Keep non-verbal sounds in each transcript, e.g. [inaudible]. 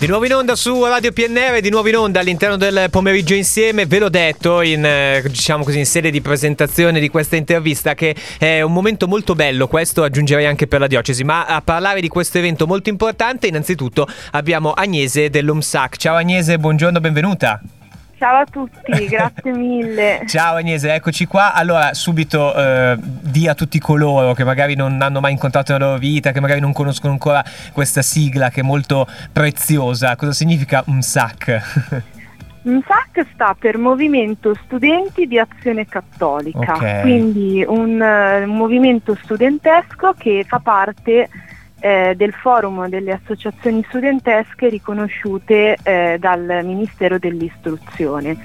Di nuovo in onda su Radio PNR, di nuovo in onda all'interno del pomeriggio insieme. Ve l'ho detto in, eh, diciamo così, in sede di presentazione di questa intervista che è un momento molto bello, questo aggiungerei anche per la diocesi. Ma a parlare di questo evento molto importante, innanzitutto abbiamo Agnese dell'UMSAC. Ciao Agnese, buongiorno, benvenuta. Ciao a tutti, [laughs] grazie mille. Ciao Agnese, eccoci qua. Allora, subito eh, di a tutti coloro che magari non hanno mai incontrato nella loro vita, che magari non conoscono ancora questa sigla che è molto preziosa, cosa significa MSAC? [laughs] MSAC sta per Movimento Studenti di Azione Cattolica, okay. quindi un, un movimento studentesco che fa parte eh, del forum delle associazioni studentesche riconosciute eh, dal Ministero dell'Istruzione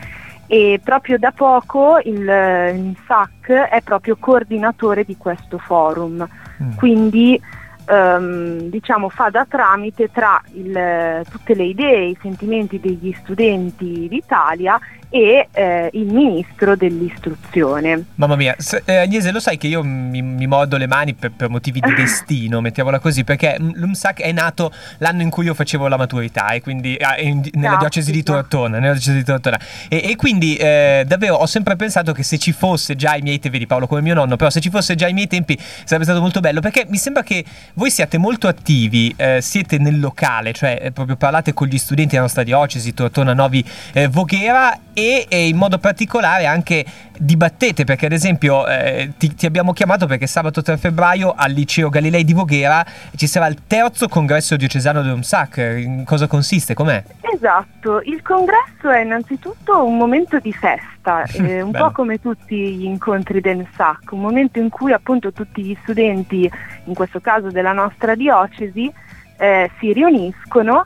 e proprio da poco il, il SAC è proprio coordinatore di questo forum, mm. quindi ehm, diciamo, fa da tramite tra il, tutte le idee, i sentimenti degli studenti d'Italia e eh, il ministro dell'istruzione. Mamma mia, eh, Agnese, lo sai che io mi, mi mordo le mani per, per, motivi di [laughs] destino, mettiamola così, perché l'UMSAC è nato l'anno in cui io facevo la maturità e quindi ah, in, nella diocesi di Tortona, nella diocesi di Tortona. E, e quindi eh, davvero ho sempre pensato che se ci fosse già i miei tempi, vedi Paolo come mio nonno, però se ci fosse già i miei tempi sarebbe stato molto bello, perché mi sembra che voi siate molto attivi, eh, siete nel locale, cioè eh, proprio parlate con gli studenti della nostra diocesi, Tortona, Novi, eh, Voghera e, e, in modo particolare anche dibattete perché ad esempio eh, ti, ti, abbiamo chiamato perché sabato 3 febbraio al liceo Galilei di Voghera ci sarà il terzo congresso diocesano di UMSAC in cosa consiste? Com'è? Esatto, il congresso è innanzitutto un momento di festa [laughs] eh, un po' come tutti gli incontri del SAC un momento in cui appunto tutti gli studenti in questo caso della nostra diocesi eh, si riuniscono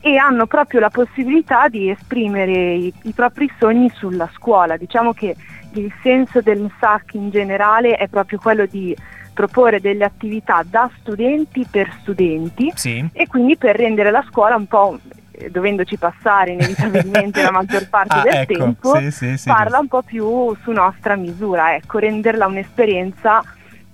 e hanno proprio la possibilità di esprimere i, i, propri sogni sulla scuola. Diciamo che il senso del SAC in generale è proprio quello di proporre delle attività da studenti per studenti sì. e quindi per rendere la scuola un po' eh, dovendoci passare inevitabilmente [laughs] la maggior parte ah, del ecco. tempo, sì, sì, parla un po' più su nostra misura, ecco, renderla un'esperienza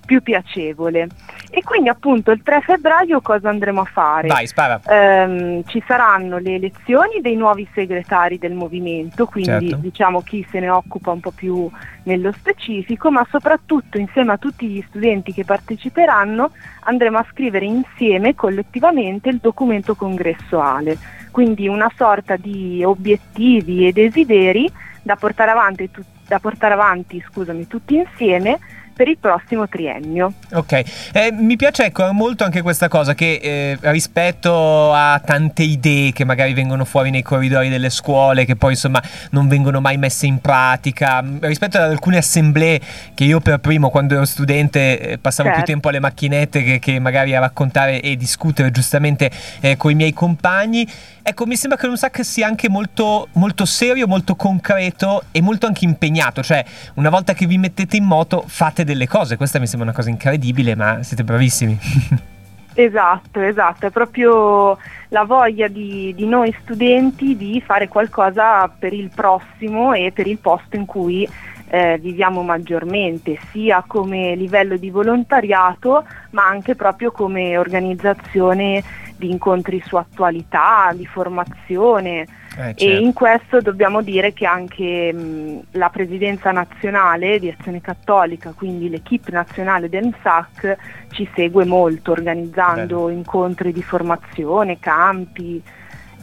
più piacevole. E quindi appunto il 3 febbraio cosa andremo a fare? Vai, spara. Ehm, ci saranno le elezioni dei nuovi segretari del movimento, quindi certo. diciamo chi se ne occupa un po' più nello specifico, ma soprattutto insieme a tutti gli studenti che parteciperanno andremo a scrivere insieme collettivamente il documento congressuale, quindi una sorta di obiettivi e desideri da portare avanti, tu- da portare avanti scusami, tutti insieme per il prossimo triennio. Ok, eh, mi piace ecco, molto anche questa cosa che eh, rispetto a tante idee che magari vengono fuori nei corridoi delle scuole, che poi insomma non vengono mai messe in pratica, mm, rispetto ad alcune assemblee che io per primo quando ero studente eh, passavo certo. più tempo alle macchinette che, che, magari a raccontare e discutere giustamente eh, con i miei compagni, ecco mi sembra che un SAC sia anche molto, molto serio, molto concreto e molto anche impegnato, cioè una volta che vi mettete in moto fate fate delle cose, questa mi sembra una cosa incredibile, ma siete bravissimi. [laughs] esatto, esatto, è proprio la voglia di, di, noi studenti di fare qualcosa per il prossimo e per il posto in cui eh, viviamo maggiormente, sia come livello di volontariato, ma anche proprio come organizzazione di incontri su attualità, di formazione. Eh, certo. E in questo dobbiamo dire che anche mh, la presidenza nazionale di Azione Cattolica, quindi l'equipe nazionale del SAC, ci segue molto organizzando Beh. incontri di formazione, campi.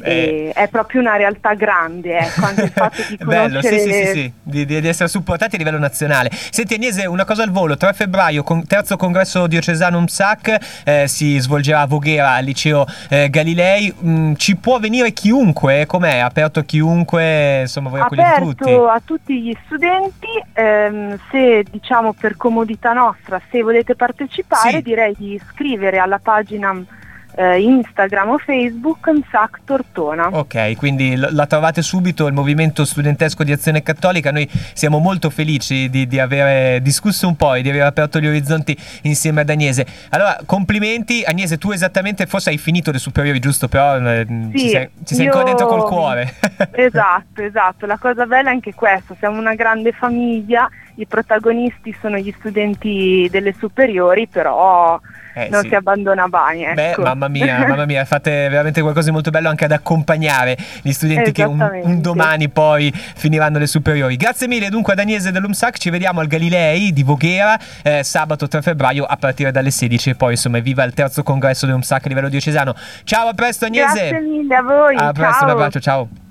Eh. È proprio una realtà grande, ecco, anche il fatto di. [laughs] Bello, sì, sì, sì, sì. Di, di, essere supportati a livello nazionale. Senti Agnese, una cosa al volo, 3 febbraio, con, terzo congresso diocesano UMSAC, eh, si svolgerà a Voghera al liceo eh, Galilei, mm, ci può venire chiunque, com'è? Aperto a chiunque, insomma, voi Aperto tutti? a tutti gli studenti, ehm, se diciamo per comodità nostra, se volete partecipare sì. direi di iscrivere alla pagina eh, Instagram o Facebook MSAC Tortona. Ok, quindi la trovate subito, il movimento studentesco di azione cattolica. Noi siamo molto felici di, di aver discusso un po' e di aver aperto gli orizzonti insieme ad Agnese. Allora, complimenti. Agnese, tu esattamente, forse hai finito le superiori, giusto? Però eh, sì, ci sei, ci sei io... ancora dentro col cuore. [laughs] esatto, esatto. La cosa bella è anche questa, siamo una grande famiglia i protagonisti sono gli studenti delle superiori, però eh, non sì. si abbandona mai. Ecco. Beh, mamma mia, [laughs] mamma mia, fate veramente qualcosa di molto bello anche ad accompagnare gli studenti che un, un, domani poi finiranno le superiori. Grazie mille dunque ad Agnese dell'UMSAC, ci vediamo al Galilei di Voghera eh, sabato 3 febbraio a partire dalle 16 e poi insomma viva il terzo congresso dell'UMSAC a livello diocesano. Ciao, a presto Agnese! Grazie mille a voi! A presto, ciao. un abbraccio, ciao!